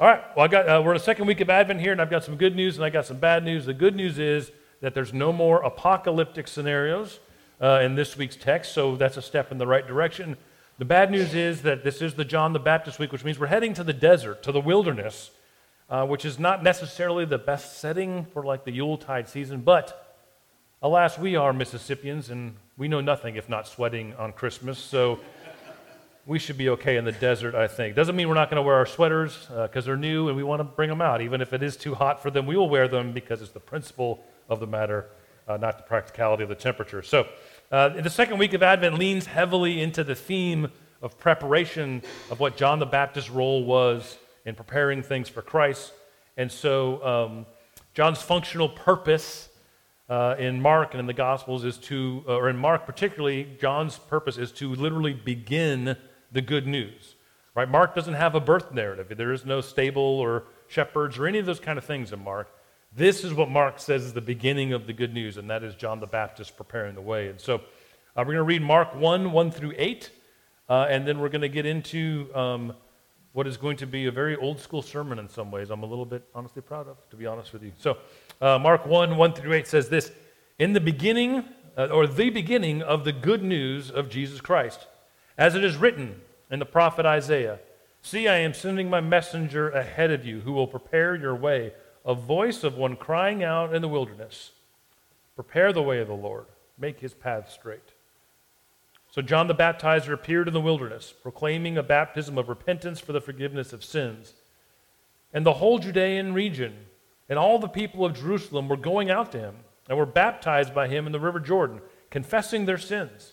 All right, well, I got, uh, we're in the second week of Advent here, and I've got some good news and I got some bad news. The good news is that there's no more apocalyptic scenarios uh, in this week's text, so that's a step in the right direction. The bad news is that this is the John the Baptist week, which means we're heading to the desert, to the wilderness, uh, which is not necessarily the best setting for like the Yuletide season, but alas, we are Mississippians, and we know nothing if not sweating on Christmas, so we should be okay in the desert, I think. Doesn't mean we're not going to wear our sweaters because uh, they're new and we want to bring them out. Even if it is too hot for them, we will wear them because it's the principle of the matter, uh, not the practicality of the temperature. So, uh, the second week of Advent leans heavily into the theme of preparation of what John the Baptist's role was in preparing things for Christ. And so, um, John's functional purpose uh, in Mark and in the Gospels is to, uh, or in Mark particularly, John's purpose is to literally begin the good news. Right? Mark doesn't have a birth narrative. There is no stable or shepherds or any of those kind of things in Mark. This is what Mark says is the beginning of the good news, and that is John the Baptist preparing the way. And so uh, we're going to read Mark 1 1 through 8, uh, and then we're going to get into um, what is going to be a very old school sermon in some ways. I'm a little bit honestly proud of, to be honest with you. So, uh, Mark 1 1 through 8 says this In the beginning, uh, or the beginning of the good news of Jesus Christ as it is written in the prophet Isaiah See, I am sending my messenger ahead of you who will prepare your way, a voice of one crying out in the wilderness Prepare the way of the Lord, make his path straight. So John the Baptizer appeared in the wilderness, proclaiming a baptism of repentance for the forgiveness of sins. And the whole Judean region and all the people of Jerusalem were going out to him and were baptized by him in the river Jordan, confessing their sins.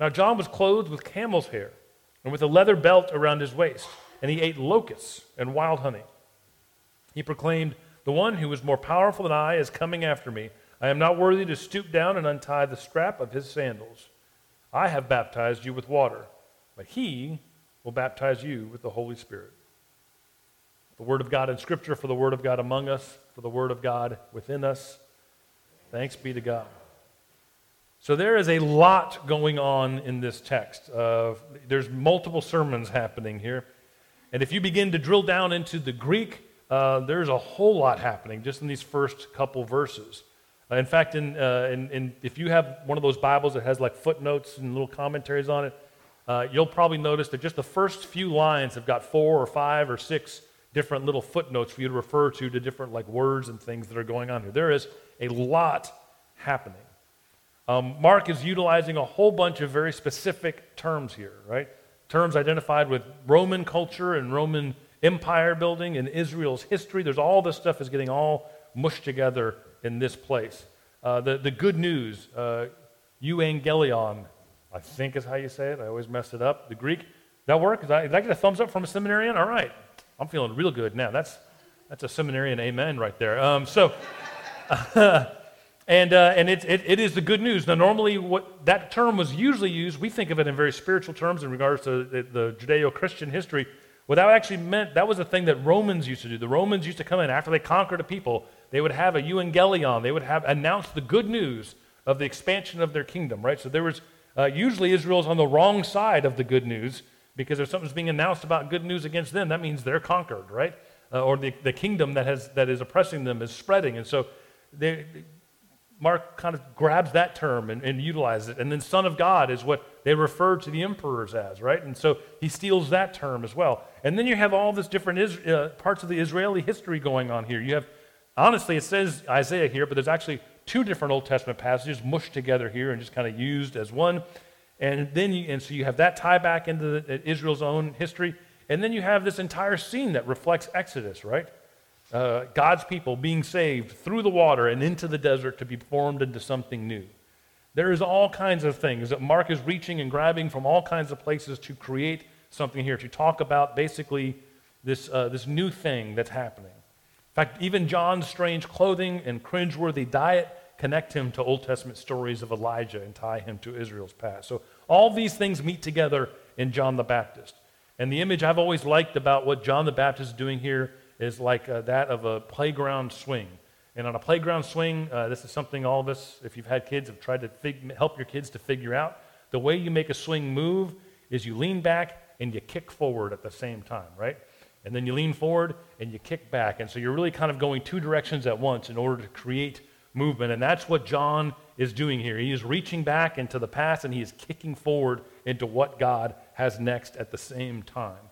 Now, John was clothed with camel's hair and with a leather belt around his waist, and he ate locusts and wild honey. He proclaimed, The one who is more powerful than I is coming after me. I am not worthy to stoop down and untie the strap of his sandals. I have baptized you with water, but he will baptize you with the Holy Spirit. The Word of God in Scripture for the Word of God among us, for the Word of God within us. Thanks be to God. So there is a lot going on in this text. Uh, there's multiple sermons happening here. And if you begin to drill down into the Greek, uh, there's a whole lot happening just in these first couple verses. Uh, in fact, in, uh, in, in, if you have one of those Bibles that has like footnotes and little commentaries on it, uh, you'll probably notice that just the first few lines have got four or five or six different little footnotes for you to refer to to different like words and things that are going on here. There is a lot happening. Um, Mark is utilizing a whole bunch of very specific terms here, right? Terms identified with Roman culture and Roman empire building and Israel's history. There's all this stuff is getting all mushed together in this place. Uh, the, the good news, uh, euangelion, I think is how you say it. I always mess it up. The Greek, that work? Did I, did I get a thumbs up from a seminarian? All right. I'm feeling real good now. That's, that's a seminarian amen right there. Um, so, And, uh, and it, it, it is the good news. Now, normally, what that term was usually used, we think of it in very spiritual terms in regards to the, the Judeo Christian history. What that actually meant, that was a thing that Romans used to do. The Romans used to come in after they conquered a people, they would have a euangelion, they would have announced the good news of the expansion of their kingdom, right? So there was uh, usually Israel's on the wrong side of the good news because if something's being announced about good news against them, that means they're conquered, right? Uh, or the, the kingdom that, has, that is oppressing them is spreading. And so they, Mark kind of grabs that term and, and, utilizes it. And then Son of God is what they refer to the emperors as, right? And so he steals that term as well. And then you have all this different uh, parts of the Israeli history going on here. You have, honestly, it says Isaiah here, but there's actually two different Old Testament passages mushed together here and just kind of used as one. And then you, and so you have that tie back into the, Israel's own history. And then you have this entire scene that reflects Exodus, right? Uh, God's people being saved through the water and into the desert to be formed into something new. There is all kinds of things that Mark is reaching and grabbing from all kinds of places to create something here, to talk about basically this, uh, this new thing that's happening. In fact, even John's strange clothing and cringeworthy diet connect him to Old Testament stories of Elijah and tie him to Israel's past. So all these things meet together in John the Baptist. And the image I've always liked about what John the Baptist is doing here is like uh, that of a playground swing. And on a playground swing, uh, this is something all of us, if you've had kids, have tried to fig- help your kids to figure out. The way you make a swing move is you lean back and you kick forward at the same time, right? and then you lean forward and you kick back. And so you're really kind of going two directions at once in order to create movement. And that's what John is doing here. He is reaching back into the past and he is kicking forward into what God has next at the same time.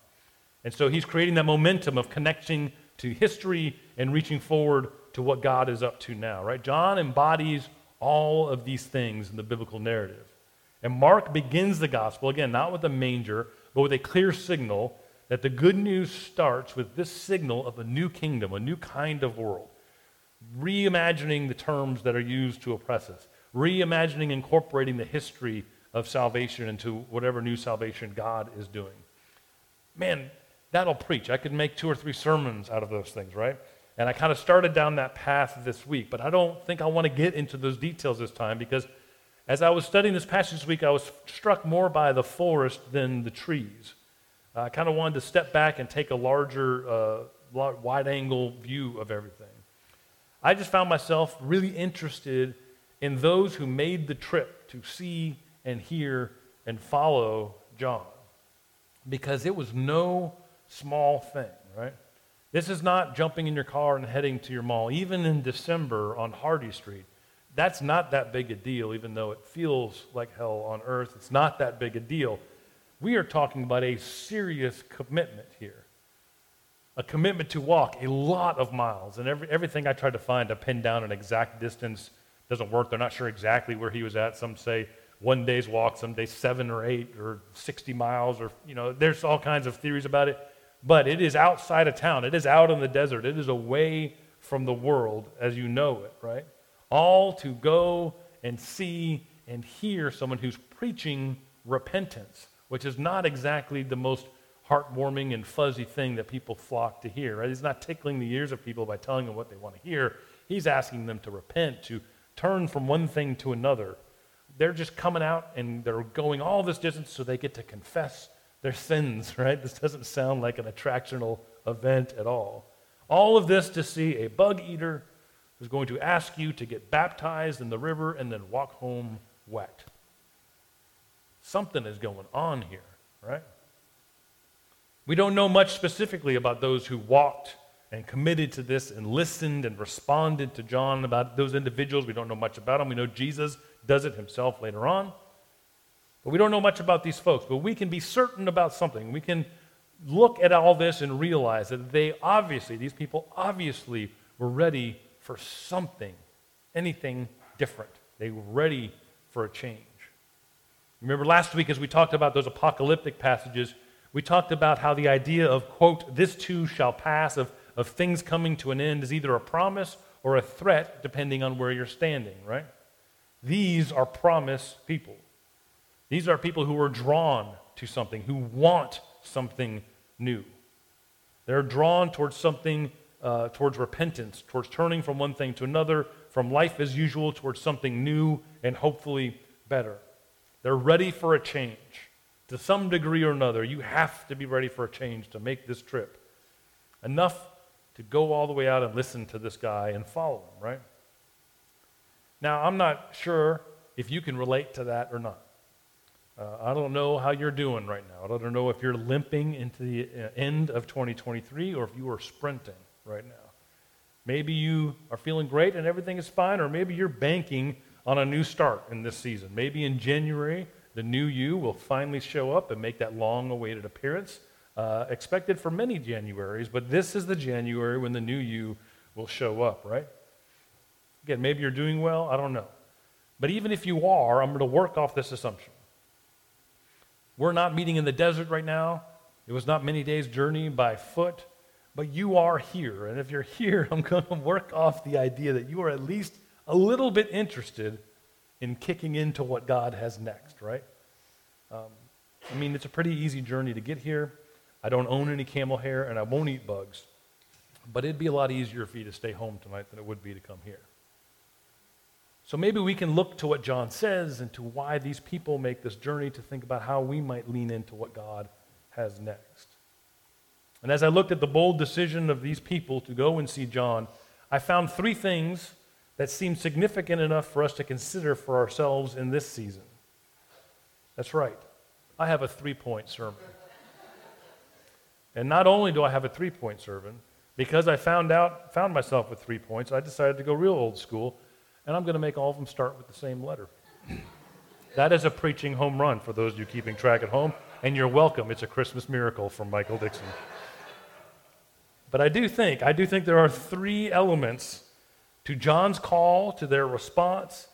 And so he's creating that momentum of connecting to history and reaching forward to what God is up to now, right? John embodies all of these things in the biblical narrative. And Mark begins the gospel, again, not with a manger, but with a clear signal that the good news starts with this signal of a new kingdom, a new kind of world. Reimagining the terms that are used to oppress us, reimagining, incorporating the history of salvation into whatever new salvation God is doing. Man, that'll preach. I could make two or three sermons out of those things, right? And I kind of started down that path this week, but I don't think I want to get into those details this time because as I was studying this passage this week, I was struck more by the forest than the trees. I kind of wanted to step back and take a larger, uh, wide angle view of everything. I just found myself really interested in those who made the trip to see and hear and follow John because it was no small thing, right? This is not jumping in your car and heading to your mall. Even in December on Hardy Street, that's not that big a deal, even though it feels like hell on earth. It's not that big a deal. We are talking about a serious commitment here. A commitment to walk a lot of miles. And every, everything I tried to find to pin down an exact distance doesn't work. They're not sure exactly where he was at. Some say one day's walk, some day seven or eight or 60 miles, or, you know, there's all kinds of theories about it. But it is outside of town, it is out in the desert, it is away from the world as you know it, right? All to go and see and hear someone who's preaching repentance which is not exactly the most heartwarming and fuzzy thing that people flock to hear. Right? He's not tickling the ears of people by telling them what they want to hear. He's asking them to repent, to turn from one thing to another. They're just coming out and they're going all this distance so they get to confess their sins, right? This doesn't sound like an attractional event at all. All of this to see a bug eater who's going to ask you to get baptized in the river and then walk home wet. Something is going on here, right? We don't know much specifically about those who walked and committed to this and listened and responded to John about those individuals. We don't know much about them. We know Jesus does it himself later on. But we don't know much about these folks. But we can be certain about something. We can look at all this and realize that they obviously, these people obviously were ready for something, anything different. They were ready for a change. Remember last week as we talked about those apocalyptic passages, we talked about how the idea of, quote, this too shall pass, of, of things coming to an end, is either a promise or a threat, depending on where you're standing, right? These are promise people. These are people who are drawn to something, who want something new. They're drawn towards something, uh, towards repentance, towards turning from one thing to another, from life as usual towards something new and hopefully better. They're ready for a change. To some degree or another, you have to be ready for a change to make this trip. Enough to go all the way out and listen to this guy and follow him, right? Now, I'm not sure if you can relate to that or not. Uh, I don't know how you're doing right now. I don't know if you're limping into the uh, end of 2023 or if you are sprinting right now. Maybe you are feeling great and everything is fine, or maybe you're banking on a new start in this season. Maybe in January, the new you will finally show up and make that long awaited appearance. Uh, expected for many Januaries, but this is the January when the new you will show up, right? Again, maybe you're doing well, I don't know. But even if you are, I'm going to work off this assumption. We're not meeting in the desert right now. It was not many days' journey by foot, but you are here. And if you're here, I'm going to work off the idea that you are at least a little bit interested in kicking into what God has next, right? Um, I mean, it's a pretty easy journey to get here. I don't own any camel hair and I won't eat bugs. But it'd be a lot easier for you to stay home tonight than it would be to come here. So maybe we can look to what John says and to why these people make this journey to think about how we might lean into what God has next. And as I looked at the bold decision of these people to go and see John, I found three things that seems significant enough for us to consider for ourselves in this season. That's right. I have a three point sermon. And not only do I have a three point sermon, because I found out, found myself with three points, I decided to go real old school, and I'm going to make all of them start with the same letter. that is a preaching home run for those of you keeping track at home, and you're welcome. It's a Christmas miracle from Michael Dixon. But I do think, I do think there are three elements to John's call, to their response,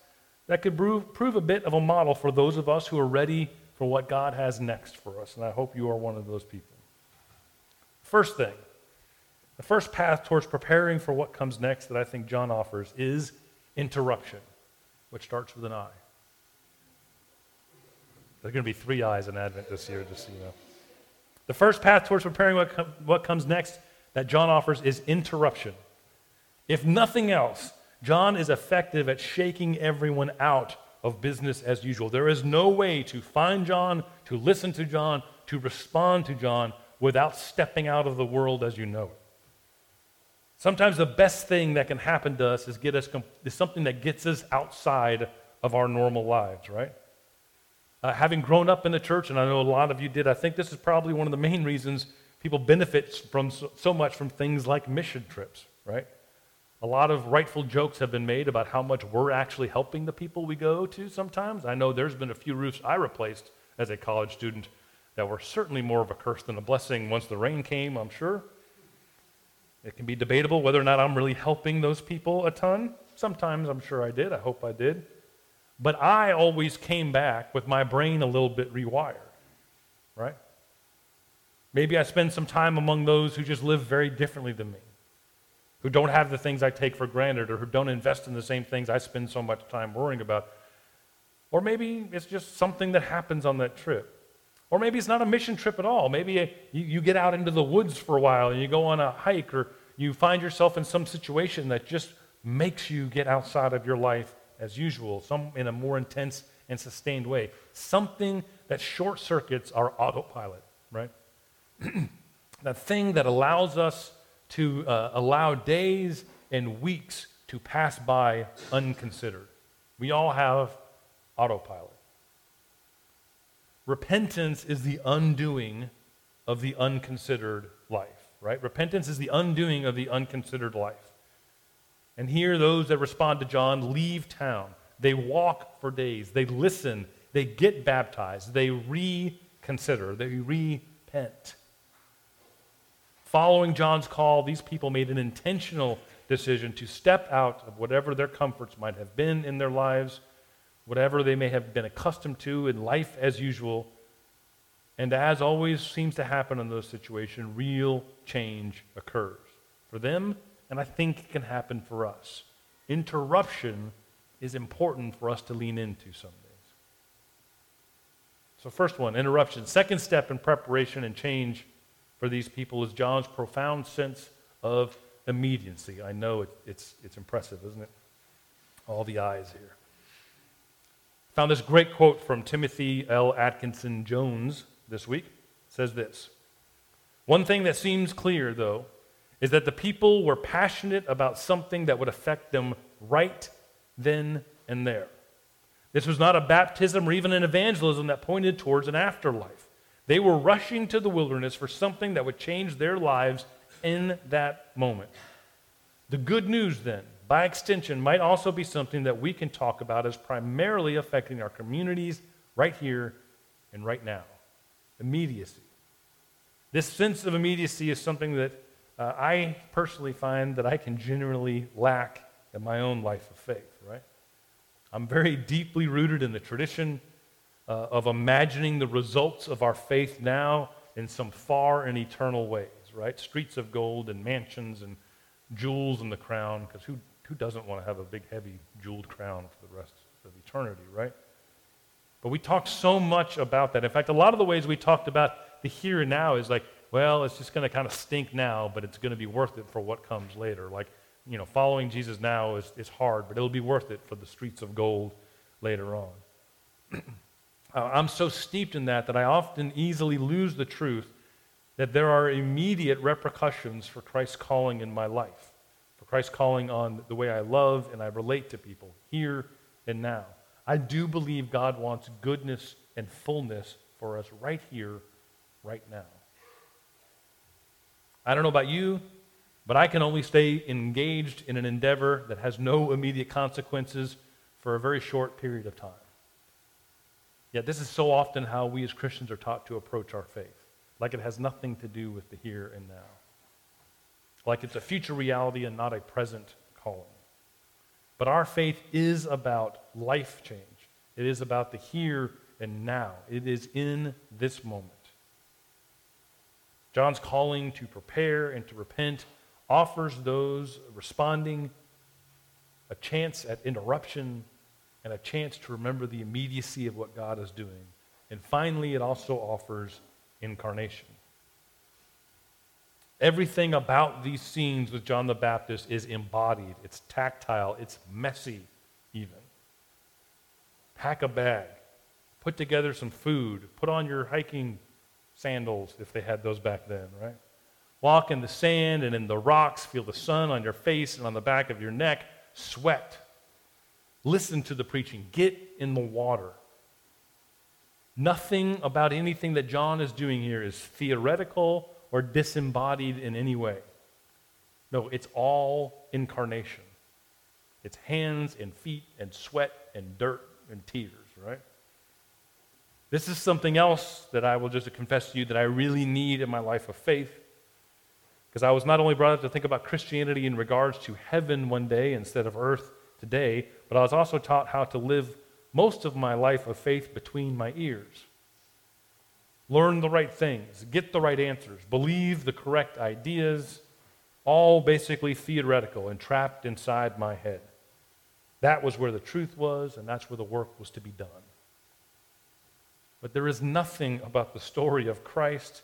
that could prove, prove a bit of a model for those of us who are ready for what God has next for us. And I hope you are one of those people. First thing, the first path towards preparing for what comes next that I think John offers is interruption, which starts with an I. There's going to be three I's in Advent this year, just so you know. The first path towards preparing what, com- what comes next that John offers is interruption. If nothing else, John is effective at shaking everyone out of business as usual. There is no way to find John, to listen to John, to respond to John without stepping out of the world as you know it. Sometimes the best thing that can happen to us is get us is something that gets us outside of our normal lives, right? Uh, having grown up in the church, and I know a lot of you did, I think this is probably one of the main reasons people benefit from so, so much from things like mission trips, right? A lot of rightful jokes have been made about how much we're actually helping the people we go to sometimes. I know there's been a few roofs I replaced as a college student that were certainly more of a curse than a blessing once the rain came, I'm sure. It can be debatable whether or not I'm really helping those people a ton. Sometimes I'm sure I did. I hope I did. But I always came back with my brain a little bit rewired, right? Maybe I spend some time among those who just live very differently than me, who don't have the things I take for granted, or who don't invest in the same things I spend so much time worrying about. Or maybe it's just something that happens on that trip. Or maybe it's not a mission trip at all. Maybe you, you get out into the woods for a while and you go on a hike, or you find yourself in some situation that just makes you get outside of your life as usual, some in a more intense and sustained way. Something that short circuits our autopilot, right? that thing that allows us to uh, allow days and weeks to pass by unconsidered. We all have autopilot. Repentance is the undoing of the unconsidered life, right? Repentance is the undoing of the unconsidered life. And here, those that respond to John leave town. They walk for days. They listen. They get baptized. They reconsider. They repent. Following John's call, these people made an intentional decision to step out of whatever their comforts might have been in their lives whatever they may have been accustomed to in life as usual. And as always seems to happen in those situations, real change occurs for them, and I think it can happen for us. Interruption is important for us to lean into some days. So, first one, interruption. Second step in preparation and change for these people is John's profound sense of immediacy. I know it, it's, it's impressive, isn't it? All the I's here. Found this great quote from Timothy L. Atkinson Jones this week. It says this One thing that seems clear, though, is that the people were passionate about something that would affect them right then and there. This was not a baptism or even an evangelism that pointed towards an afterlife. They were rushing to the wilderness for something that would change their lives in that moment. The good news, then, by extension, might also be something that we can talk about as primarily affecting our communities right here and right now immediacy. This sense of immediacy is something that uh, I personally find that I can generally lack in my own life of faith, right? I'm very deeply rooted in the tradition uh, of imagining the results of our faith now in some far and eternal ways, right? Streets of gold and mansions and jewels in the crown, because who, who doesn't want to have a big, heavy, jeweled crown for the rest of eternity, right? But we talk so much about that. In fact, a lot of the ways we talked about the here and now is like, well, it's just going to kind of stink now, but it's going to be worth it for what comes later. Like, you know, following Jesus now is, is hard, but it'll be worth it for the streets of gold later on. I'm so steeped in that that I often easily lose the truth that there are immediate repercussions for Christ's calling in my life. Christ's calling on the way I love and I relate to people here and now. I do believe God wants goodness and fullness for us right here, right now. I don't know about you, but I can only stay engaged in an endeavor that has no immediate consequences for a very short period of time. Yet, this is so often how we as Christians are taught to approach our faith, like it has nothing to do with the here and now, like it's a future reality and not a present calling. But our faith is about life change, it is about the here and now, it is in this moment. John's calling to prepare and to repent offers those responding a chance at interruption and a chance to remember the immediacy of what God is doing. And finally, it also offers incarnation. Everything about these scenes with John the Baptist is embodied, it's tactile, it's messy, even. Pack a bag, put together some food, put on your hiking sandals if they had those back then, right? Walk in the sand and in the rocks, feel the sun on your face and on the back of your neck, sweat. Listen to the preaching, get in the water. Nothing about anything that John is doing here is theoretical or disembodied in any way. No, it's all incarnation. It's hands and feet and sweat and dirt and tears, right? This is something else that I will just confess to you that I really need in my life of faith. Because I was not only brought up to think about Christianity in regards to heaven one day instead of earth today, but I was also taught how to live most of my life of faith between my ears. Learn the right things, get the right answers, believe the correct ideas, all basically theoretical and trapped inside my head. That was where the truth was, and that's where the work was to be done. But there is nothing about the story of Christ,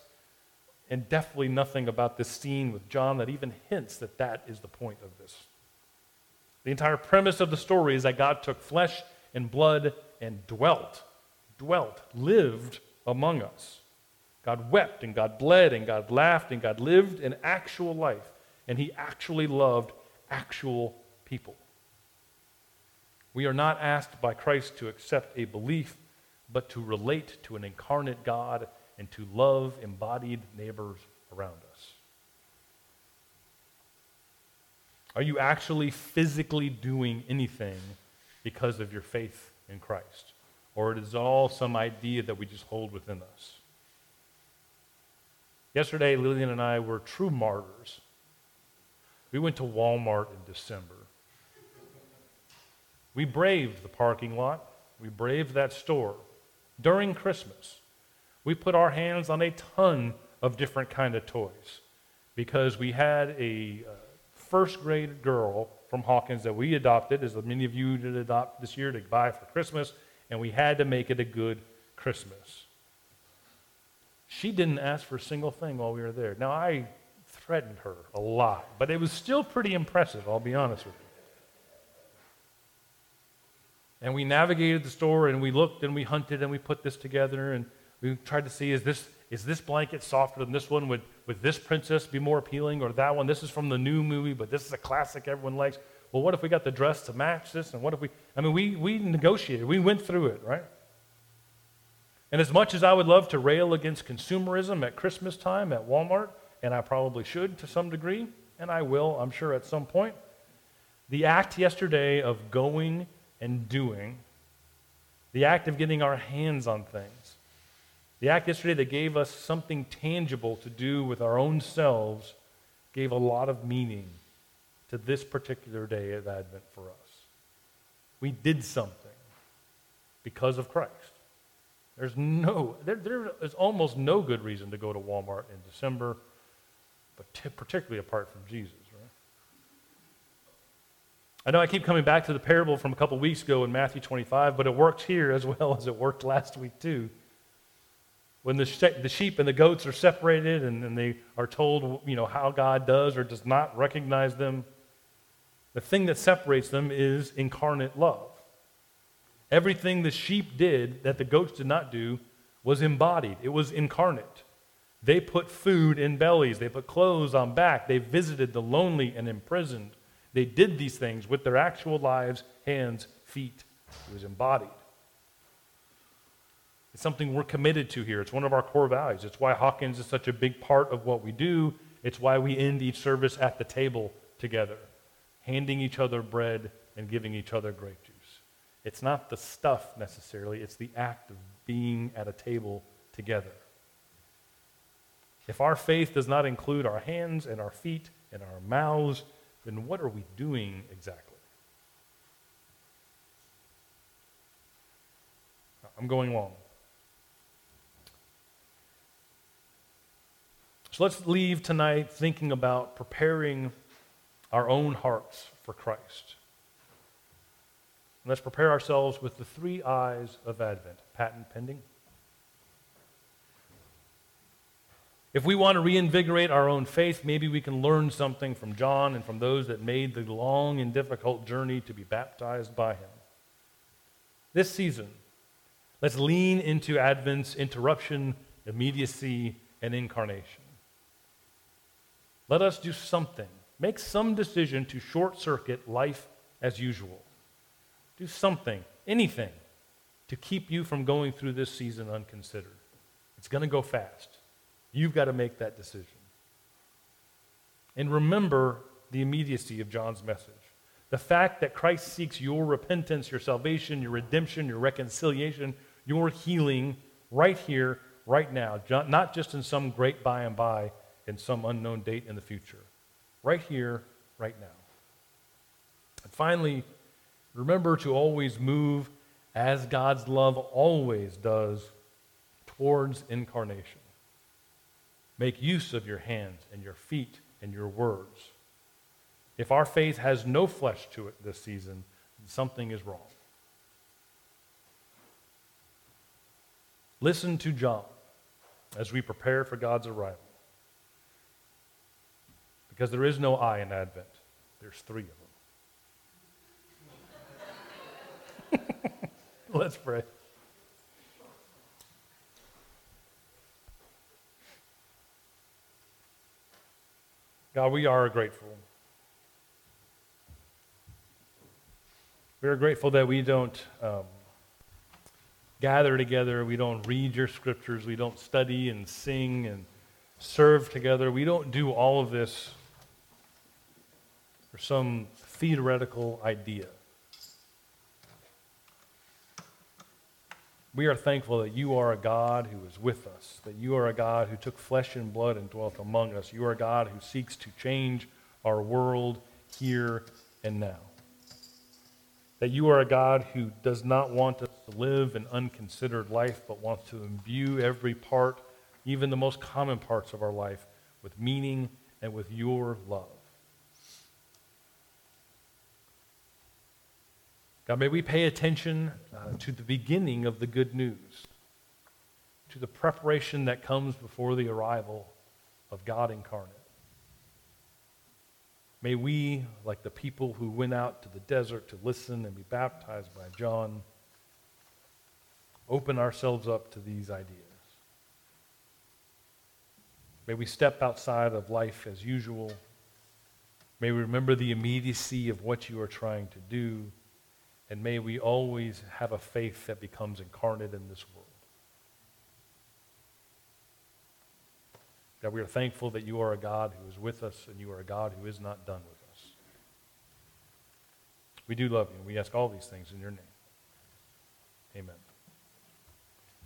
and definitely nothing about this scene with John that even hints that that is the point of this. The entire premise of the story is that God took flesh and blood and dwelt, dwelt, lived among us. God wept and God bled and God laughed and God lived an actual life, and He actually loved actual people. We are not asked by Christ to accept a belief but to relate to an incarnate God and to love embodied neighbors around us. Are you actually physically doing anything because of your faith in Christ? Or it is all some idea that we just hold within us? Yesterday, Lillian and I were true martyrs. We went to Walmart in December. We braved the parking lot. We braved that store during Christmas, we put our hands on a ton of different kind of toys because we had a uh, first grade girl from Hawkins that we adopted, as many of you did adopt this year to buy for Christmas, and we had to make it a good Christmas. She didn't ask for a single thing while we were there. Now, I threatened her a lot, but it was still pretty impressive, I'll be honest with you. And we navigated the store and we looked and we hunted and we put this together and we tried to see is this, is this blanket softer than this one? Would, would this princess be more appealing or that one? This is from the new movie, but this is a classic everyone likes. Well, what if we got the dress to match this? And what if we, I mean, we, we negotiated, we went through it, right? And as much as I would love to rail against consumerism at Christmas time at Walmart, and I probably should to some degree, and I will, I'm sure, at some point, the act yesterday of going and doing, the act of getting our hands on things, the act yesterday that gave us something tangible to do with our own selves, gave a lot of meaning to this particular day of Advent for us. We did something because of Christ. There's no, there, there is almost no good reason to go to Walmart in December, but t- particularly apart from Jesus. I know I keep coming back to the parable from a couple weeks ago in Matthew 25, but it works here as well as it worked last week, too. When the, the sheep and the goats are separated and, and they are told you know, how God does or does not recognize them, the thing that separates them is incarnate love. Everything the sheep did that the goats did not do was embodied, it was incarnate. They put food in bellies, they put clothes on back, they visited the lonely and imprisoned. They did these things with their actual lives, hands, feet. It was embodied. It's something we're committed to here. It's one of our core values. It's why Hawkins is such a big part of what we do It's why we end each service at the table together, handing each other bread and giving each other grape juice. It's not the stuff necessarily, it's the act of being at a table together. If our faith does not include our hands and our feet and our mouths, then what are we doing exactly? I'm going long. So let's leave tonight thinking about preparing our own hearts for Christ. And let's prepare ourselves with the three I's of Advent, patent pending. If we want to reinvigorate our own faith, maybe we can learn something from John and from those that made the long and difficult journey to be baptized by him. This season, let's lean into Advent's interruption, immediacy, and incarnation. Let us do something. Make some decision to short circuit life as usual. Do something, anything, to keep you from going through this season unconsidered. It's going to go fast. You've got to make that decision. And remember the immediacy of John's message. The fact that Christ seeks your repentance, your salvation, your redemption, your reconciliation, your healing right here, right now, not just in some great by and by, in some unknown date in the future. Right here, right now. And finally, remember to always move as God's love always does towards incarnation. Make use of your hands and your feet and your words. If our faith has no flesh to it this season, something is wrong. Listen to John as we prepare for God's arrival. Because there is no I in Advent, there's three of them. Let's pray. God, we are grateful. We are grateful that we don't um, gather together, we don't read your scriptures, we don't study and sing and serve together. We don't do all of this for some theoretical idea. We are thankful that you are a God who is with us, that you are a God who took flesh and blood and dwelt among us. You are a God who seeks to change our world here and now. That you are a God who does not want us to live an unconsidered life, but wants to imbue every part, even the most common parts of our life, with meaning and with your love. God, may we pay attention uh, to the beginning of the good news, to the preparation that comes before the arrival of God incarnate. May we, like the people who went out to the desert to listen and be baptized by John, open ourselves up to these ideas. May we step outside of life as usual. May we remember the immediacy of what you are trying to do and may we always have a faith that becomes incarnate in this world. God, we are thankful that you are a God who is with us and you are a God who is not done with us. We do love you, and we ask all these things in your name. Amen.